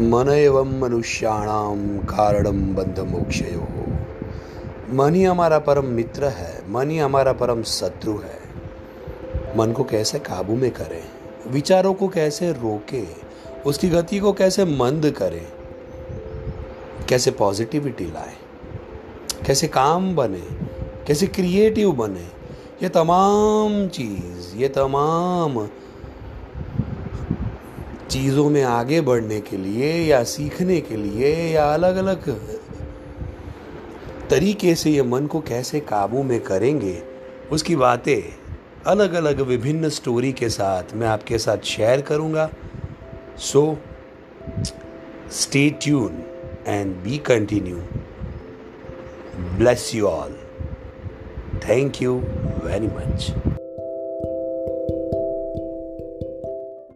मन एवं मनुष्याणाम कारणम बंध मोक्षयो। मन ही हमारा परम मित्र है मन ही हमारा परम शत्रु है। मन को कैसे काबू में करें? विचारों को कैसे रोके? उसकी गति को कैसे मंद करें? कैसे पॉजिटिविटी लाए? कैसे काम बने? कैसे क्रिएटिव बने? ये तमाम चीज़, ये तमाम चीज़ों में आगे बढ़ने के लिए या सीखने के लिए या अलग अलग तरीके से ये मन को कैसे काबू में करेंगे, उसकी बातें अलग अलग विभिन्न स्टोरी के साथ मैं आपके साथ शेयर करूँगा। So stay tune and be continue bless you all thank you very much